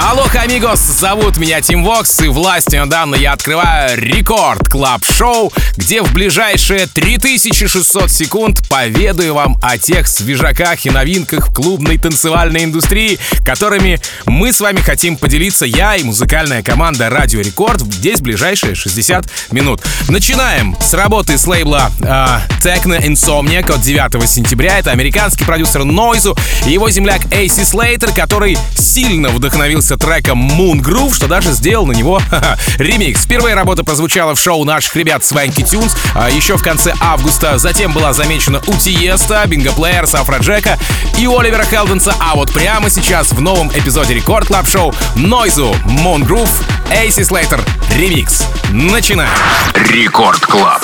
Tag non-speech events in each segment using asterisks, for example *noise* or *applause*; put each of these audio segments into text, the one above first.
Алоха, амигос! Зовут меня Tim Vox, и властью данной я открываю Record Club Show где в ближайшие 3600 секунд поведаю вам о тех свежаках и новинках в клубной танцевальной индустрии, которыми мы с вами хотим поделиться я и музыкальная команда Радио Рекорд здесь ближайшие 60 минут. Начинаем с работы с лейбла э, Techno Insomniac от 9 сентября. Это американский продюсер Noizu и его земляк AC Slater, который сильно вдохновился вдохновился треком Moon Groove, что даже сделал на него *laughs* ремикс. Первая работа прозвучала в шоу наших ребят Swanky Tunes а еще в конце августа. Затем была замечена у Tiësto, Bingo Players, Afrojack а и Оливера Heldens а. А вот прямо сейчас в новом эпизоде Record Club Show Noizu, Moon Groove, Эйси Слейтер, ремикс. Начинаем. Рекорд Клаб.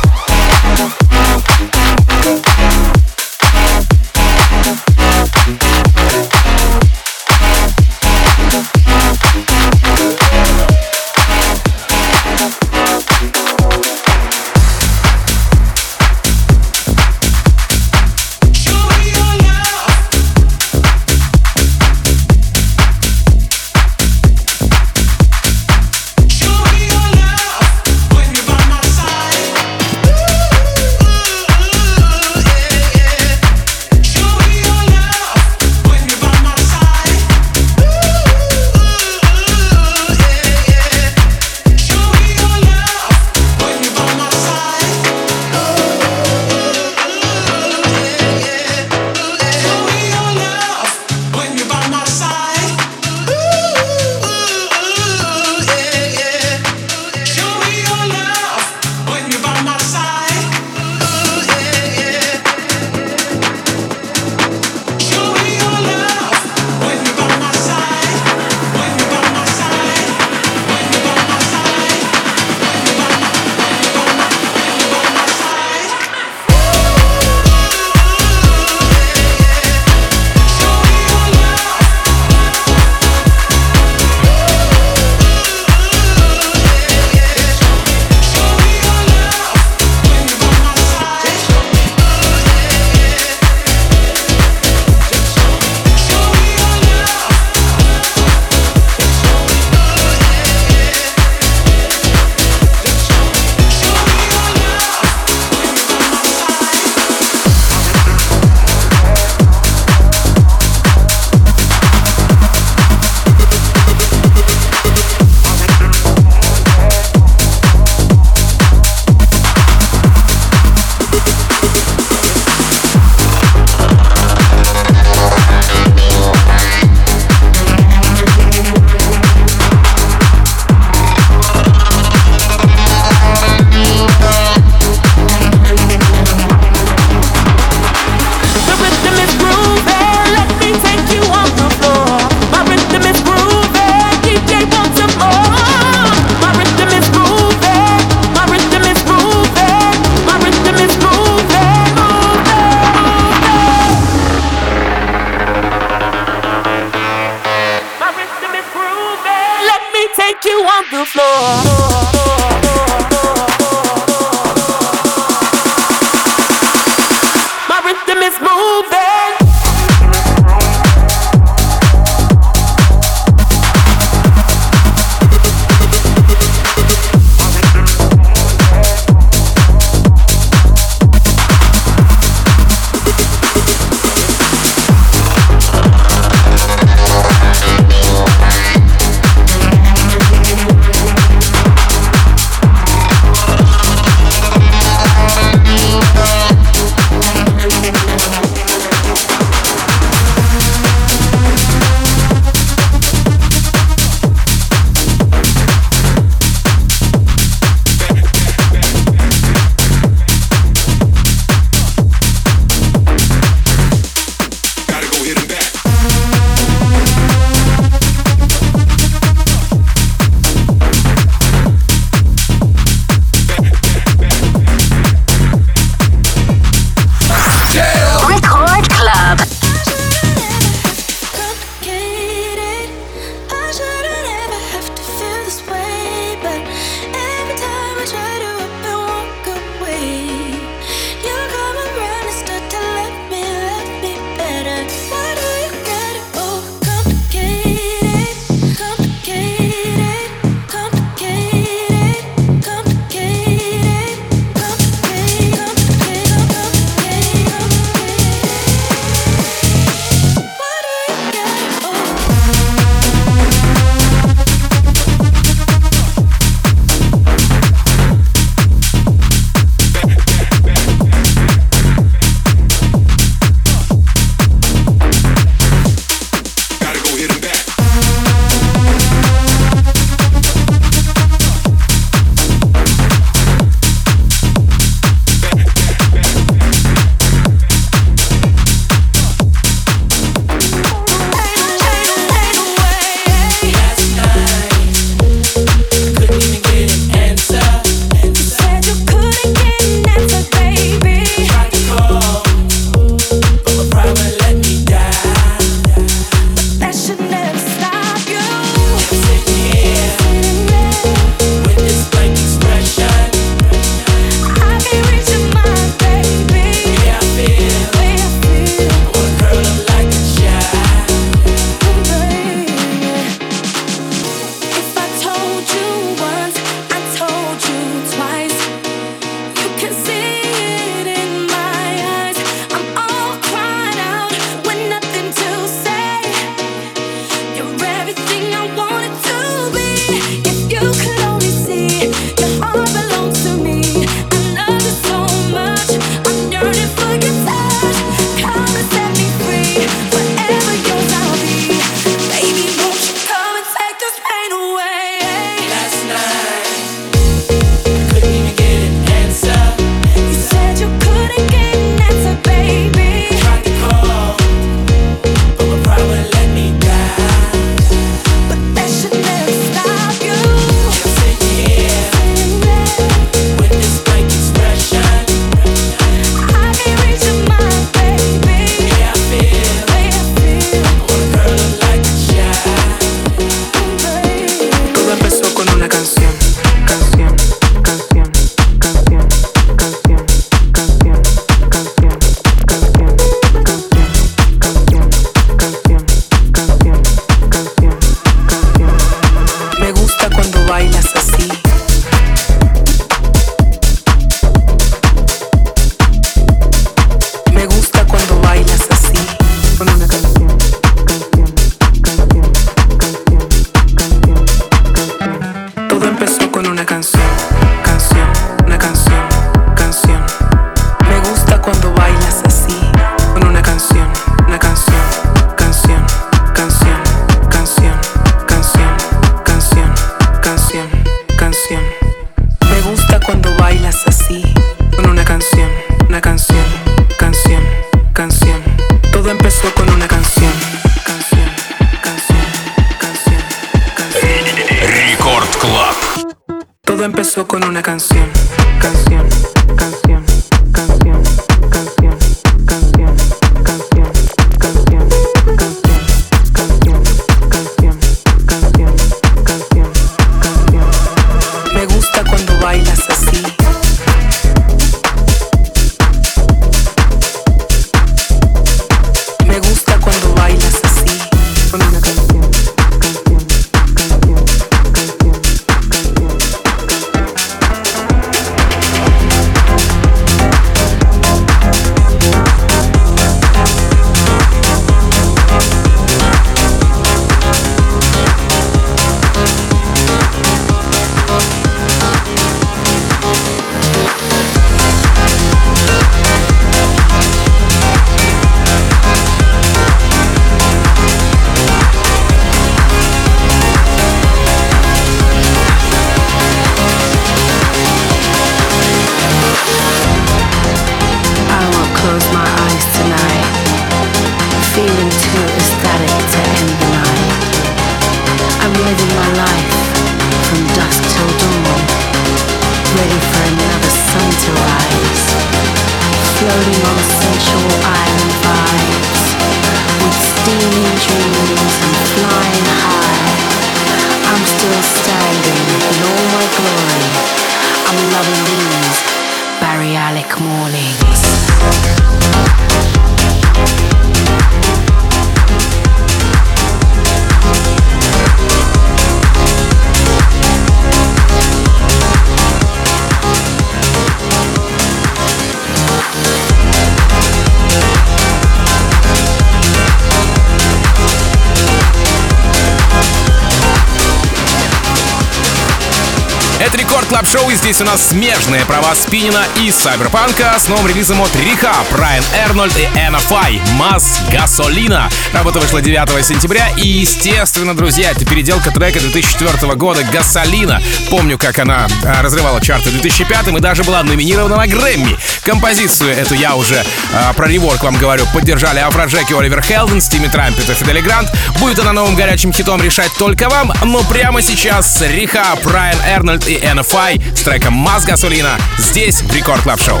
Здесь у нас смежные права Спинина и Сайберпанка с новым релизом от Риха, Брайан Эрнольд и NFI «Мас Гасолина». Работа вышла 9 сентября, и, естественно, друзья, это переделка трека 2004 года «Гасолина». Помню, как она а, разрывала чарты в 2005 и даже была номинирована на Грэмми. Композицию эту я уже а, про реворк вам говорю, поддержали Афроджек и Оливер Хелден, Стими Трампет и Фидели Грант. Будет она новым горячим хитом решать только вам, но прямо сейчас Риха, Брайан Эрнольд и NFI с треком «Маз Гасолина» здесь в Рекорд Клаб Шоу.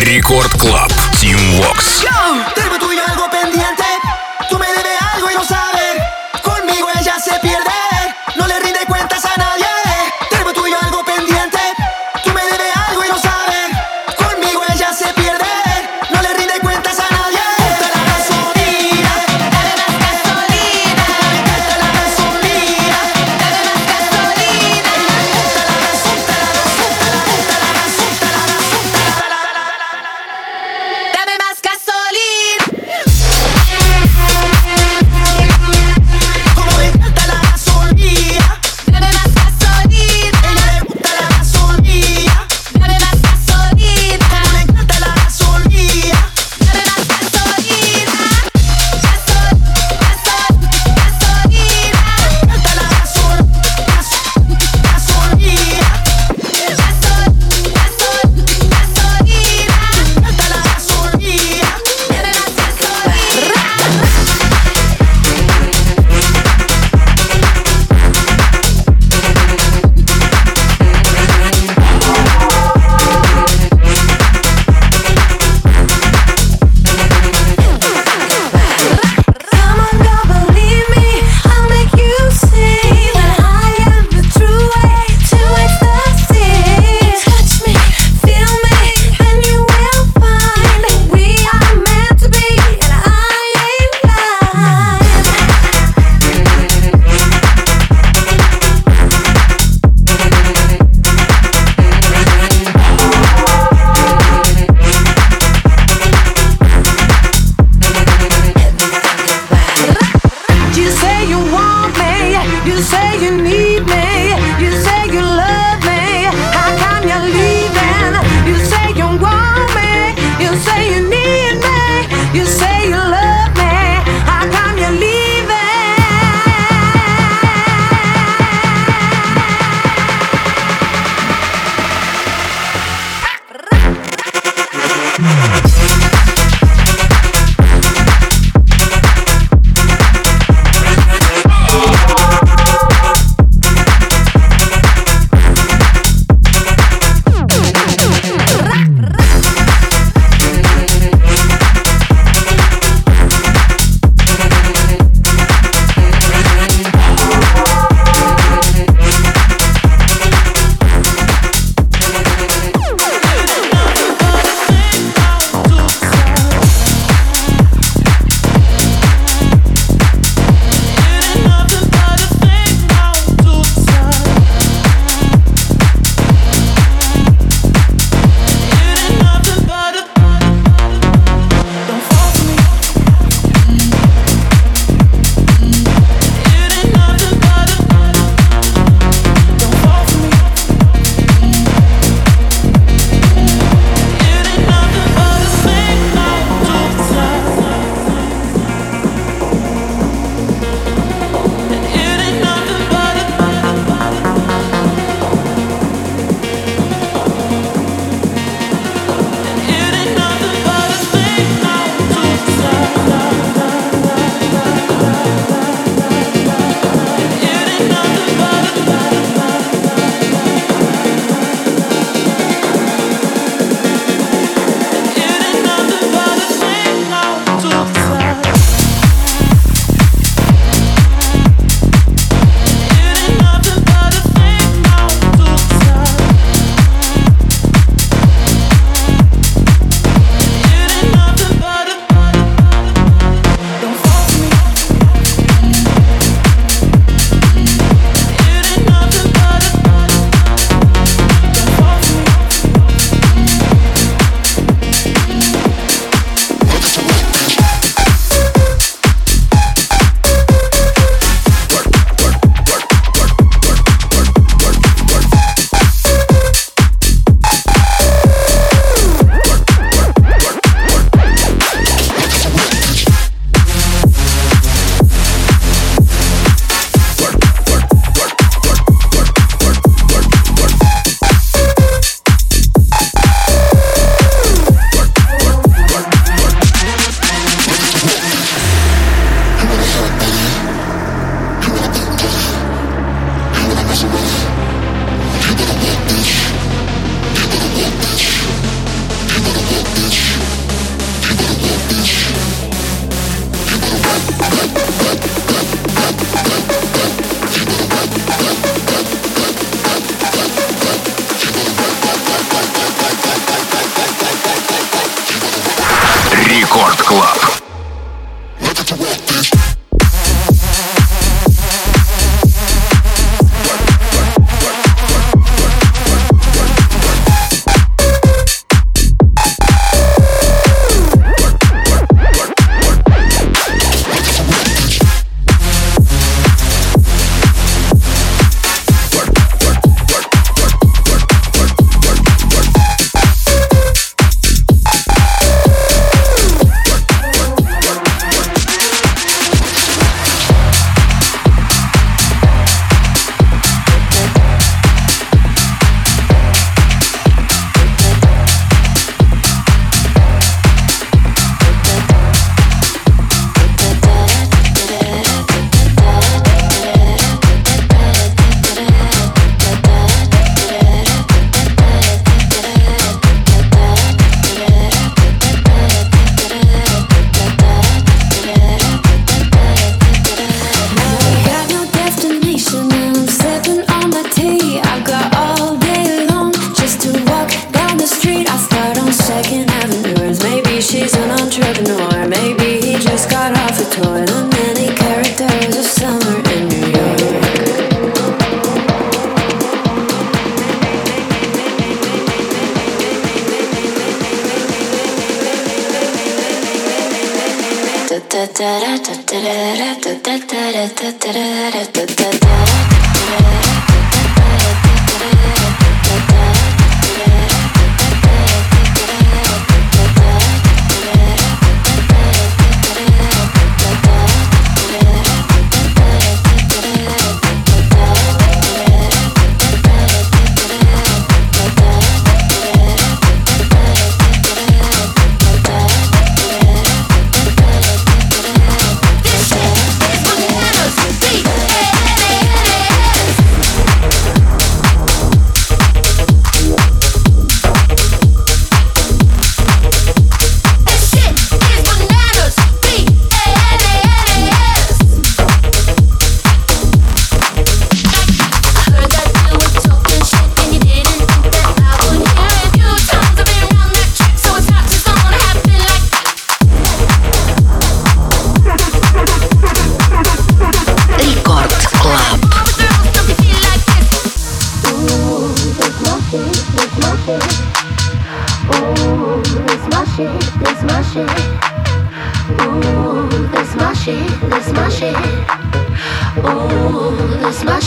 Рекорд Клаб. Team Vox. Tengo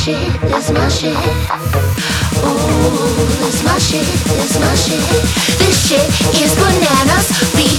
shit, this my shit. Ooh, it's my shit, It's my shit. This shit is bananas. We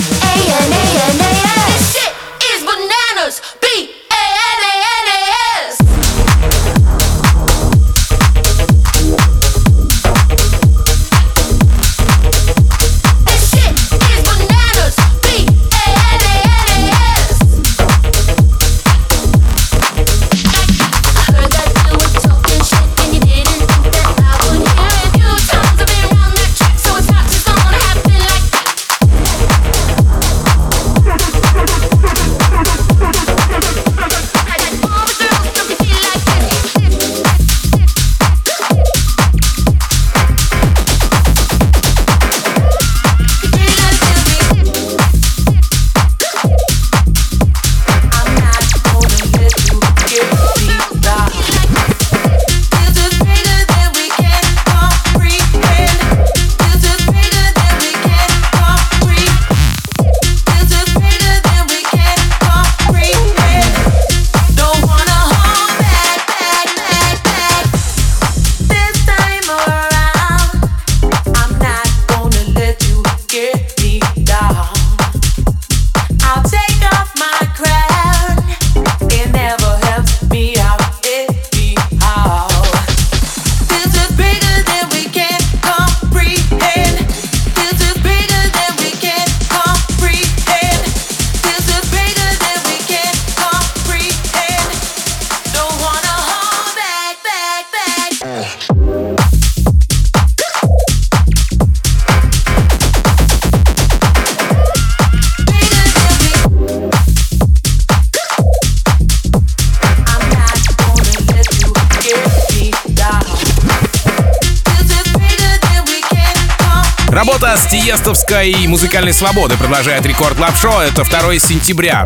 Работа с Тиестовской музыкальной свободы продолжает рекорд Лап Шоу. Это 2 сентября.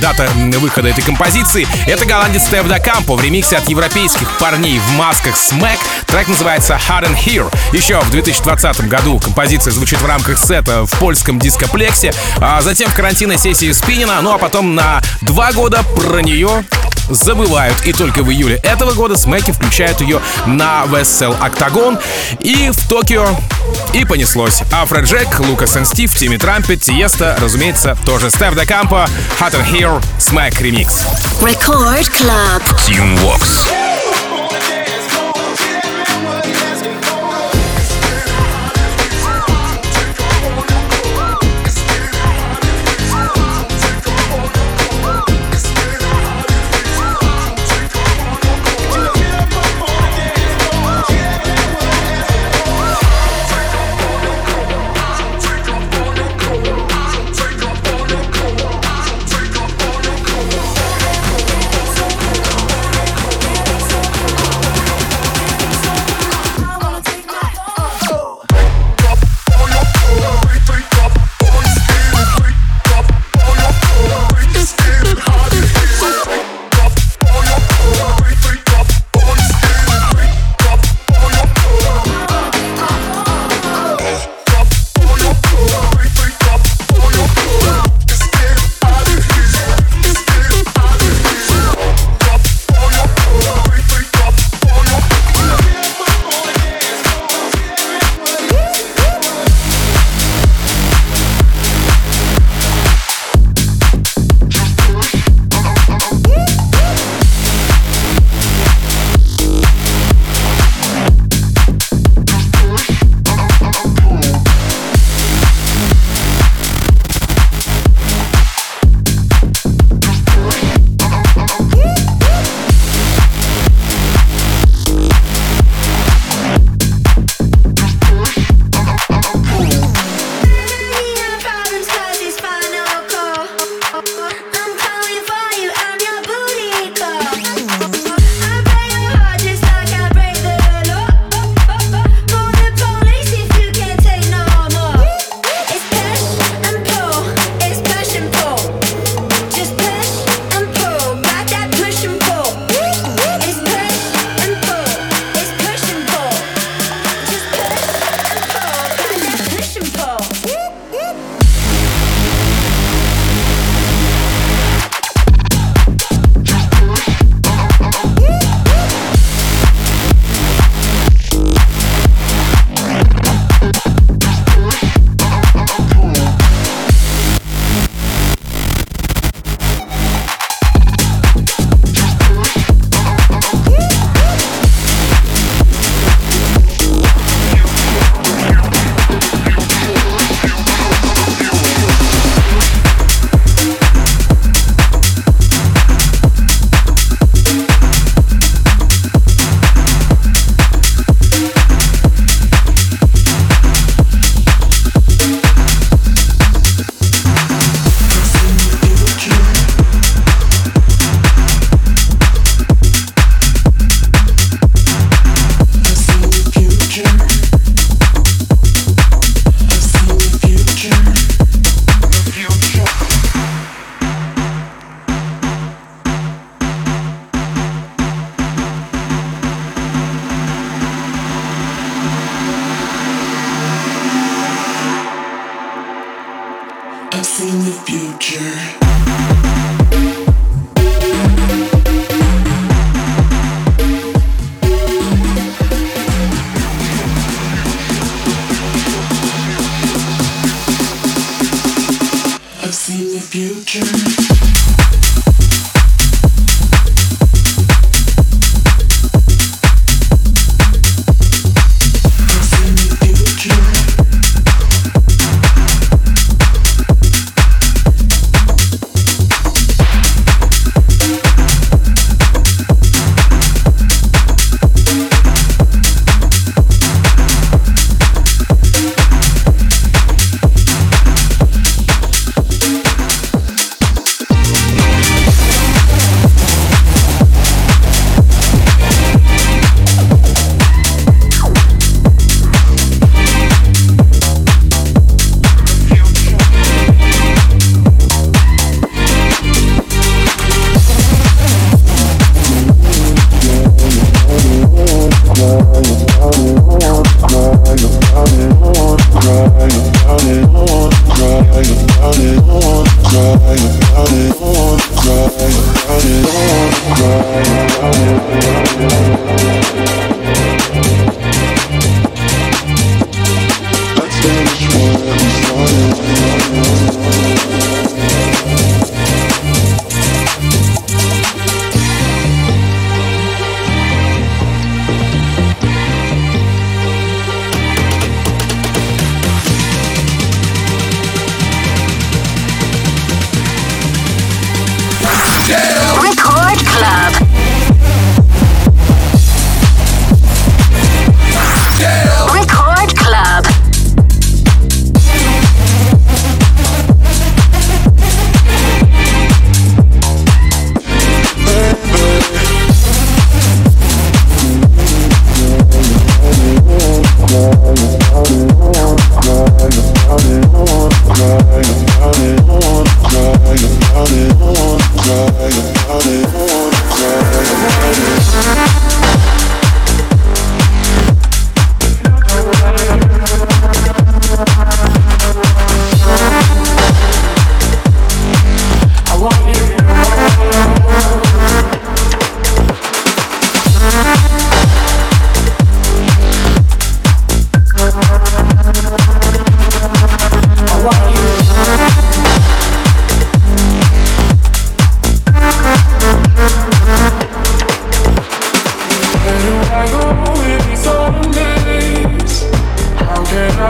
Дата выхода этой композиции. Это голландец Стеф Дакампо в ремиксе от европейских парней в масках Smack. Трек называется Hard and Here. Еще в 2020 году композиция звучит в рамках сета в польском дископлексе, а затем в карантинной сессии Спинина, ну а потом на два года про нее забывают. И только в июле этого года Смеки включают ее на Вессел Октагон и в Токио. И понеслось. Афро Джек, Лукас и Стив, Тимми Трампет, Тиеста, разумеется, тоже Стеф Де Кампо,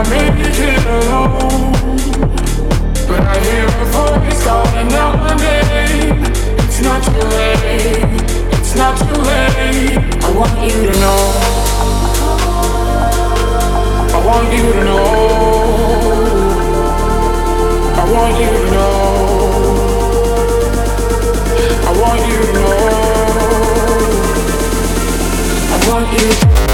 I it alone. But I hear a voice calling out my name. It's not too late. It's not too late. I want you to know. I want you to know. I want you to know. I want you to know. You.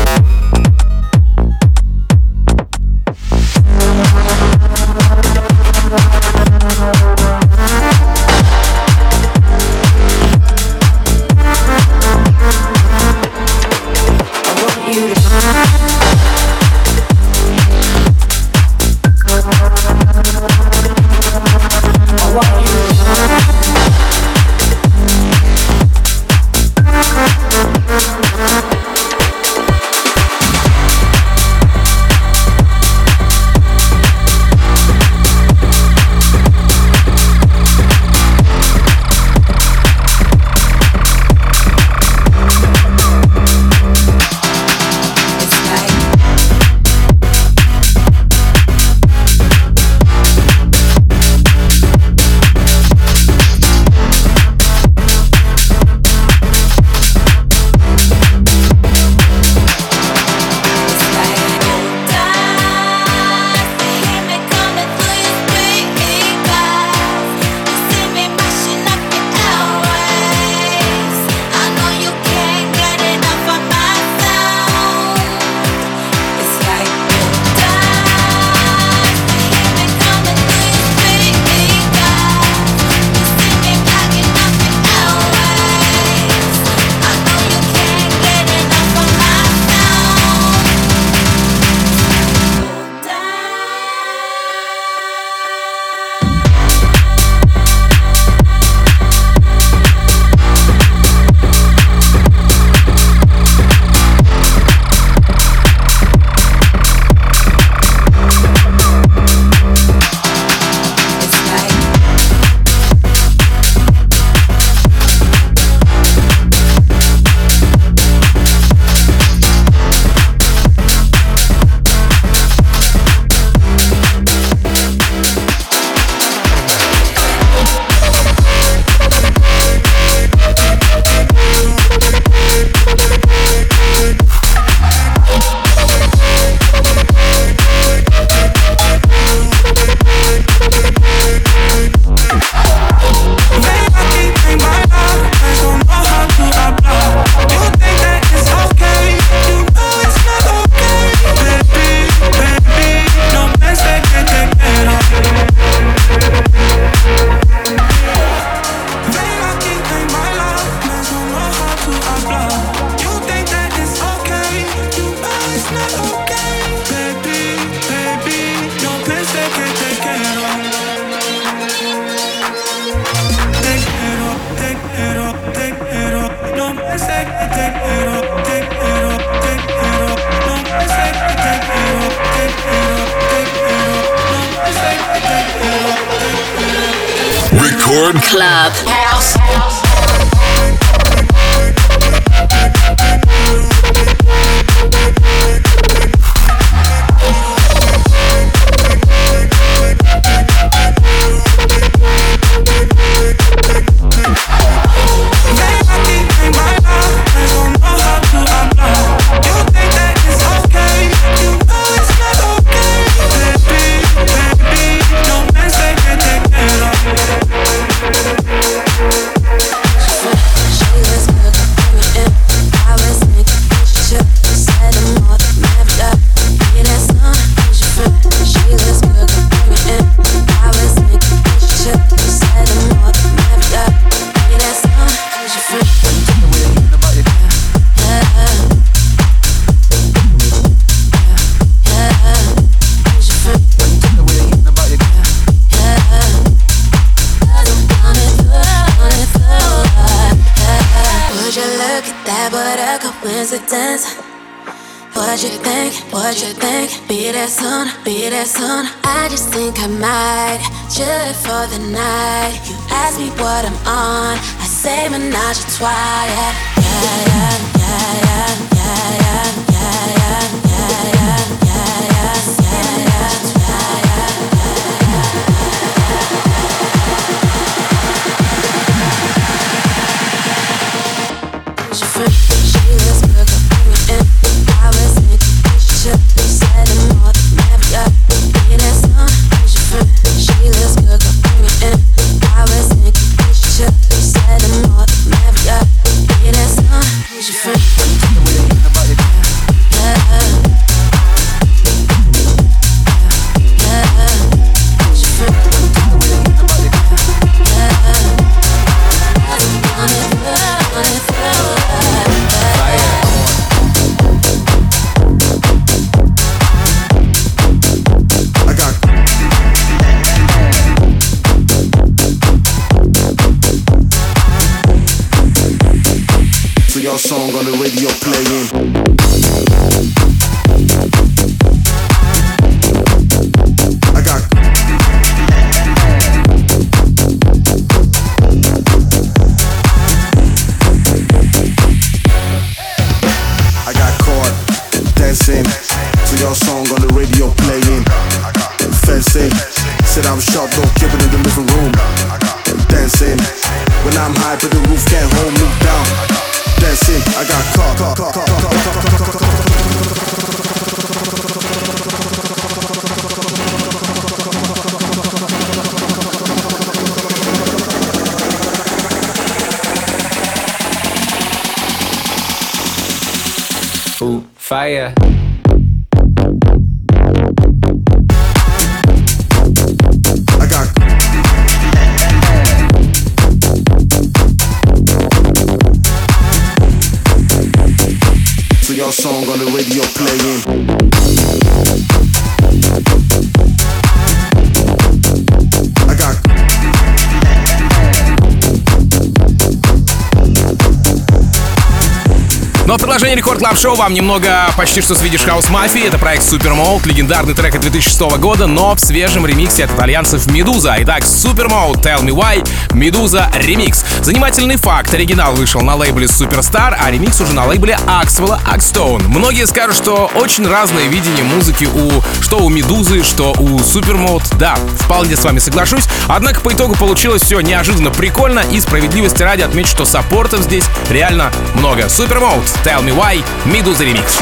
Шоу вам немного почти что Swedish House Mafia. Это проект Mode, легендарный трек от 2006 года, но в свежем ремиксе от итальянцев Медуза. Итак, Mode, Tell Me Why, Медуза ремикс. Занимательный факт. Оригинал вышел на лейбле Superstar, а ремикс уже на лейбле Axwell Axstone. Многие скажут, что очень разное видение музыки у что у Медузы, что у Mode. Да, вполне с вами соглашусь. Однако по итогу получилось все неожиданно прикольно и справедливости ради отмечу, что саппортов здесь реально много. Mode, Tell Me Why, Медуза ремикс.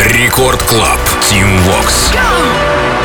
Рекорд Клаб. Team Vox. Yo.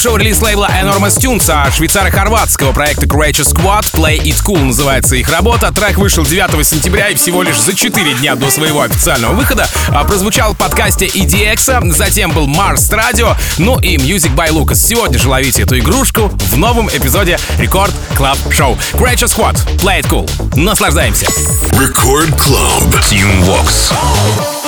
Шоу релиз лейбла Enormous Tunes, а швейцаро-хорватского проекта Courageous Squad Play It Cool называется их работа. Трек вышел 9 сентября и всего лишь за 4 дня до своего официального выхода а, прозвучал в подкасте EDX, а, затем был Mars Radio, ну и Music by Lucas. Сегодня же ловите эту игрушку в новом эпизоде Record Club Show. Courageous Squad Play It Cool. Наслаждаемся. Record Club Team Vox.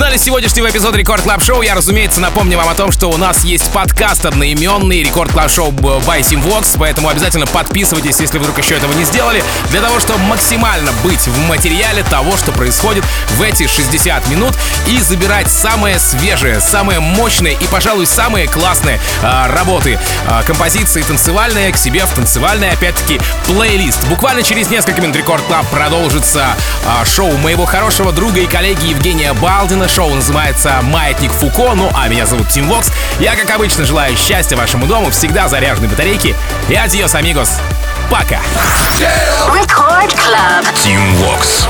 Финале сегодняшнего эпизода Record Club Show я, разумеется, напомню вам о том, что у нас есть подкаст одноименный Record Club Show by Tim Vox, поэтому обязательно подписывайтесь, если вдруг еще этого не сделали, для того, чтобы максимально быть в материале того, что происходит в эти 60 минут и забирать самые свежие, самые мощные и, пожалуй, самые классные а, работы, а, композиции танцевальные к себе в танцевальный, опять-таки, плейлист. Буквально через несколько минут Record Club продолжится а, шоу моего хорошего друга и коллеги Евгения Балдина. Шоу называется «Маятник Фуко», ну а меня зовут Тим Вокс. Я, как обычно, желаю счастья вашему дому, всегда заряженной батарейки. И adiós, amigos. Пока! Record Club. Tim Vox.